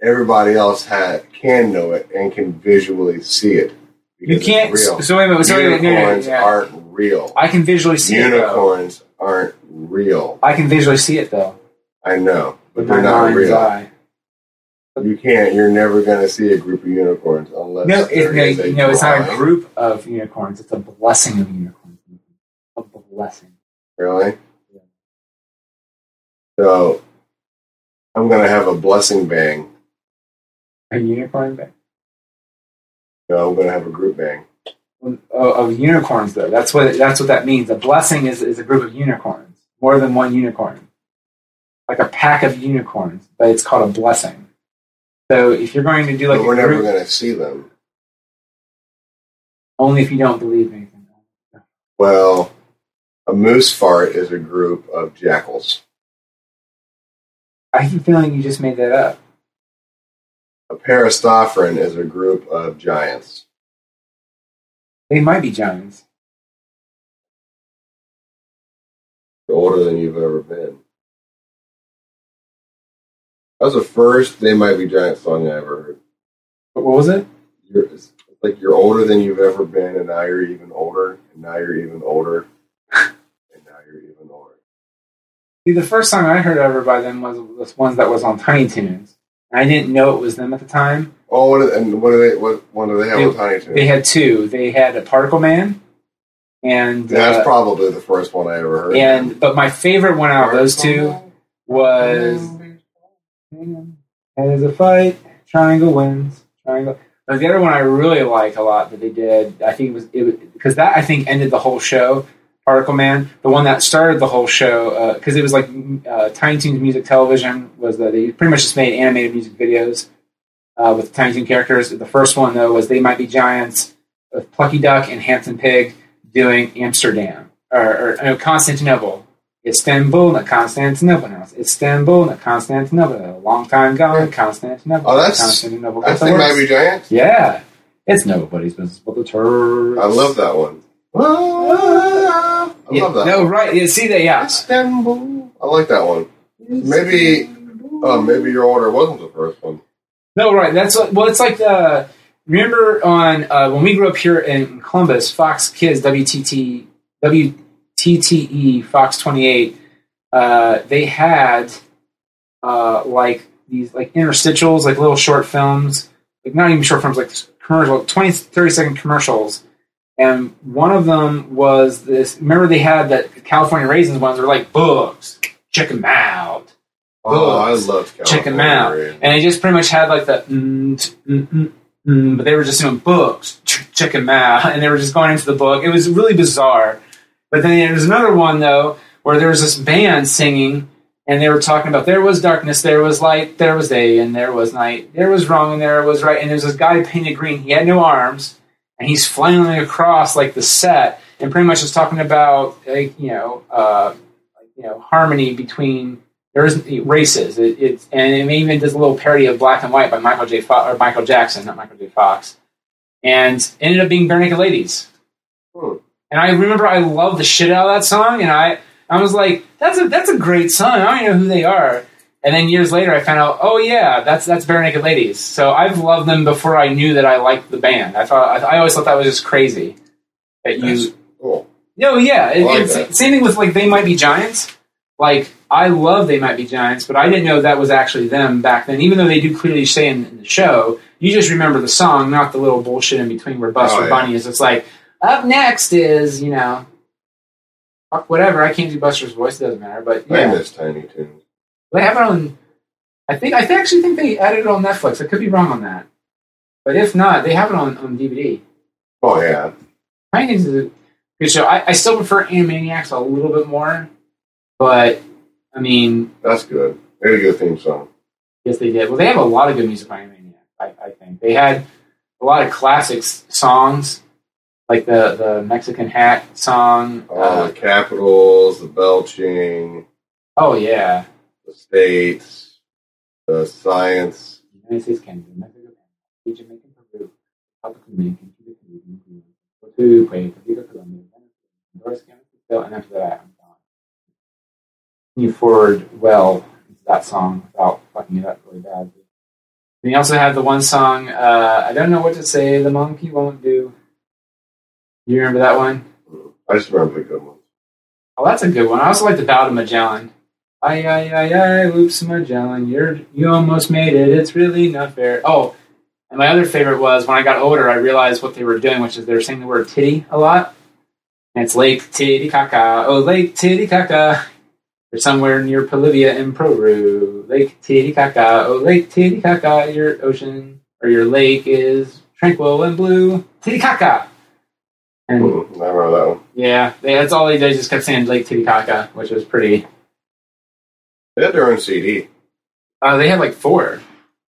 Everybody else ha can know it and can visually see it. you can't. real. So wait a minute. So wait a minute. Unicorns yeah. aren't real. I can visually see it. Unicorns aren't real. I can visually see it though. I know, but they're not real. eye. You can't. You're never going to see a group of unicorns unless No, it, no, no, it's not a group of unicorns. It's a blessing of unicorns. A blessing. Really? Yeah. So I'm going to have a blessing bang. A unicorn bang. No, I'm going to have a group bang. Of, oh, of unicorns, though. That's what that's what that means. A blessing is, is a group of unicorns, more than one unicorn, like a pack of unicorns, but it's called a blessing. So if you're going to do like but we're never group, going to see them. only if you don't believe anything. Well, a moose fart is a group of jackals. I have a feeling you just made that up. A parastauffron is a group of giants. They might be giants. older than you've ever been. That was the first They Might Be Giant song I ever heard. What was it? You're, it's like you're older than you've ever been, and now you're even older, and now you're even older, and now you're even older. See, the first song I heard ever by them was the one that was on Tiny Toons. I didn't know it was them at the time. Oh, what, and what do they? What one do they have They- with Tiny Toons? They had two. They had a Particle Man, and That's uh, probably the first one I ever heard. and but my favorite one out of those two was There's a fight. Triangle wins. Triangle. But the other one I really like a lot that they did, I think it was it because that I think ended the whole show. Particle Man, the one that started the whole show, because it was like uh, Tiny Toons Music Television was that they pretty much just made animated music videos uh, with Tiny Toon characters. The first one though was They Might Be Giants with Plucky Duck and Hamton Pig doing Amsterdam or, or no, Constantinople. Istanbul, not Constantinople. No, it's Istanbul, not Constantinople. A long time gone, Constantinople. Oh, that's- Constantinople. I Got the think might be giants. Yeah, it's nobody's business but the turds. I love that one. I Yeah, love that. No, one. right? Yeah, see that? Yeah. Istanbul. I like that one. Maybe, oh, maybe your order wasn't the first one. No, right. That's what, well. It's like uh, remember on uh, when we grew up here in Columbus, Fox Kids, WTT, WTTE, E, Fox Twenty Eight. Uh, they had uh, like these like interstitials, like little short films, like not even short films, like commercial, 20, 30 second commercials. And one of them was this. Remember, they had that California raisins ones. Were like books. Check them out. Oh, I love Check them out. California. And they just pretty much had like the, mm, mm, mm, but they were just doing books. Check them out, and they were just going into the book. It was really bizarre. But then there was another one though where there was this band singing, and they were talking about there was darkness, there was light, there was day, and there was night, there was wrong, and there was right. And there was this guy painted green. He had no arms, and he's flailing across like the set, and pretty much is talking about like you know, uh, like, you know, harmony between there's races. It, it's and it even does a little parody of Black and White by Michael J. Fo- or Michael Jackson, not Michael J. Fox, and ended up being Barenaked Ladies. Hmm. And I remember I loved the shit out of that song, and I I was like, that's a that's a great song. I don't even know who they are. And then years later, I found out, oh yeah, that's that's Barenaked Ladies. So I've loved them before I knew that I liked the band. I thought I, I always thought that was just crazy that you That's cool. no, yeah. It, like it's same thing with like they might be giants. Like I love they might be giants, but I didn't know that was actually them back then. Even though they do clearly say in, in the show, you just remember the song, not the little bullshit in between where Buster Oh, yeah. Bunny is. It's like up next is you know, fuck whatever. I can't do Buster's voice; it doesn't matter. But yeah, I miss Tiny Toons. They have it on. I think I actually think they added it on Netflix. I could be wrong on that, but if not, they have it on on DVD. Oh yeah, Tiny Toons is a good show. I, I still prefer Animaniacs a little bit more, but I mean, that's good. They had a good theme song. yes, they did. Well, they have a lot of good music by Animaniacs. I, I think they had a lot of classic songs, like the the Mexican Hat song. All Uh, the capitals, the belching, oh yeah, the states, the science. The United States, Canada, Mexico, Jamaica, Peru, Republic of Dominican, Cuba, Caribbean, Cuba, Puerto Rico, Rico, Colombia, Honduras, Canada, and after that, I'm done. You forward well into that song without fucking it up really bad. Then you also have the one song, uh, I don't know what to say, the monkey won't do. You remember that one? I just remember the good ones. Oh, that's a good one. I also like the Ballad of Magellan. Ay, ay, ay, ay, oops, Magellan, you're, you almost made it. It's really not fair. Oh, and my other favorite was when I got older, I realized what they were doing, which is they were saying the word titty a lot. And it's Lake Titicaca. Oh, Lake Titicaca. They're somewhere near Bolivia in Peru. Lake Titicaca. Oh, Lake Titicaca, your ocean or your lake is tranquil and blue. Titicaca. And Hmm, I remember that one. yeah, they, that's all they did. Just kept saying Lake Titicaca, which was pretty. They had their own CD. Uh, they had like four.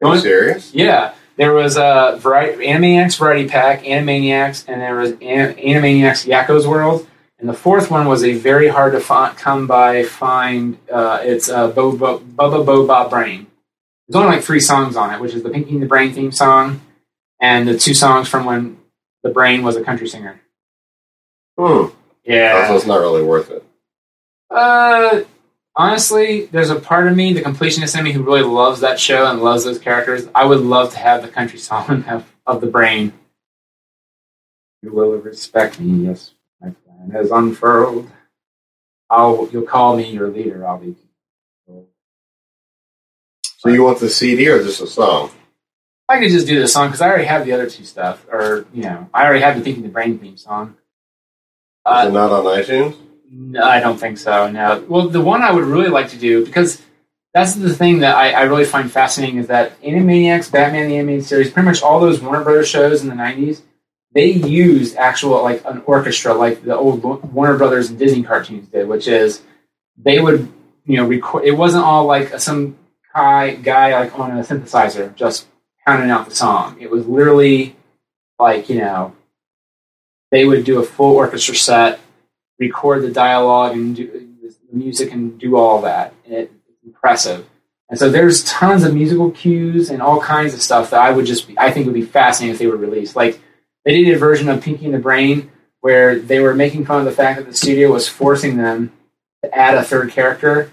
Are you serious? Yeah, there was a variety, Animaniacs Variety Pack, Animaniacs, and there was An- Animaniacs Yakko's World. And the fourth one was a very hard to fi- come by find. Uh, it's uh, Bo- Bo- Bubba Bo Bob Brain. There's only like three songs on it, which is the Pinky and the Brain theme song, and the two songs from when the Brain was a country singer. Hmm. Yeah. So it's not really worth it. Uh, honestly, there's a part of me, the completionist in me, who really loves that show and loves those characters. I would love to have the country song of, of the brain. You will respect me, yes. My plan has unfurled. I'll you'll call me your leader. I'll be. So you want the CD or just a song? I could just do the song because I already have the other two stuff, or you know, I already have the Thinking the Brain theme song. Is Uh, it not on iTunes? No, I don't think so. No. Well, the one I would really like to do because that's the thing that I, I really find fascinating is that Animaniacs, Batman the Animated Series, pretty much all those Warner Brothers shows in the '90s, they used actual like an orchestra, like the old Warner Brothers and Disney cartoons did, which is they would you know record. It wasn't all like some guy guy like on a synthesizer just pounding out the song. It was literally like you know they would do a full orchestra set record the dialogue and do the music and do all that. It's impressive. And so there's tons of musical cues and all kinds of stuff that I would just be, I think would be fascinating if they were released. Like they did a version of Pinky and the Brain where they were making fun of the fact that the studio was forcing them to add a third character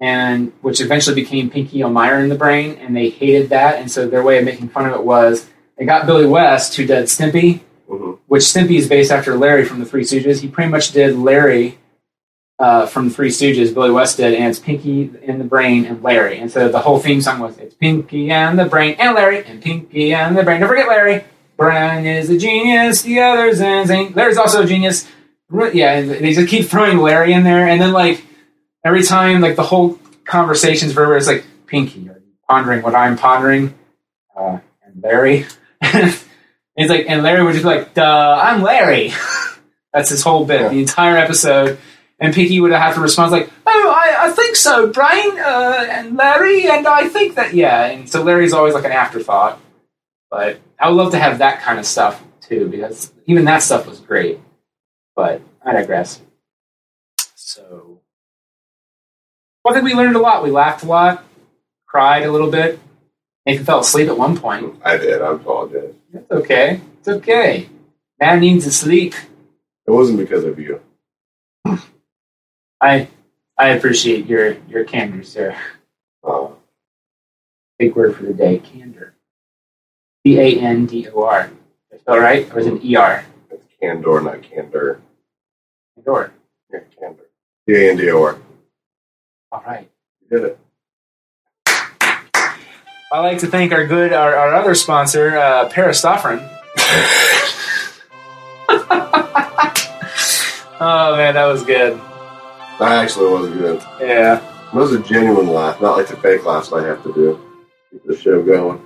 and which eventually became Pinky Elmyra in the Brain and they hated that and so their way of making fun of it was they got Billy West who did Stimpy hmm which Stimpy is based after Larry from the Three Stooges. He pretty much did Larry uh, from the Three Stooges, Billy West did, and it's Pinky and the Brain and Larry. And so the whole theme song was it's Pinky and the Brain and Larry and Pinky and the Brain. Don't forget Larry. Brian is a genius. The others ain't. Larry's also a genius. Yeah, and they just keep throwing Larry in there, and then like every time, like the whole conversation's forever. It's like Pinky, are you pondering what I'm pondering? Uh, and Larry. He's like, and Larry would just be like, "Duh, I'm Larry." That's his whole bit, Yeah. the entire episode. And Pinky would have to respond like, "Oh, I, I think so, Brian uh, and Larry, and I think that yeah." And so Larry's always like an afterthought. But I would love to have that kind of stuff too, because even that stuff was great. But I digress. So, well, I think we learned a lot. We laughed a lot, cried a little bit. Nathan fell asleep at one point. I did. I apologize. It's okay. It's okay. Man needs to sleep. It wasn't because of you. I I appreciate your your candor, sir. Uh, Big word for the day, candor. C A N D O R. Did I spell it right? Or is it E R? it's candor, not candor. Candor. Yeah, candor. C A N D O R. All right. You did it. I'd like to thank our good our, our other sponsor, uh, Parastauffron. oh man, that was good. That actually was good. Yeah. That was a genuine laugh, not like the fake laughs I have to do. Keep the show going.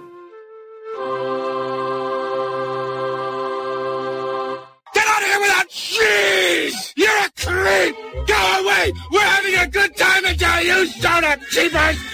Get out of here without cheese! You're a creep! Go away! We're having a good time until you showed up, cheapers!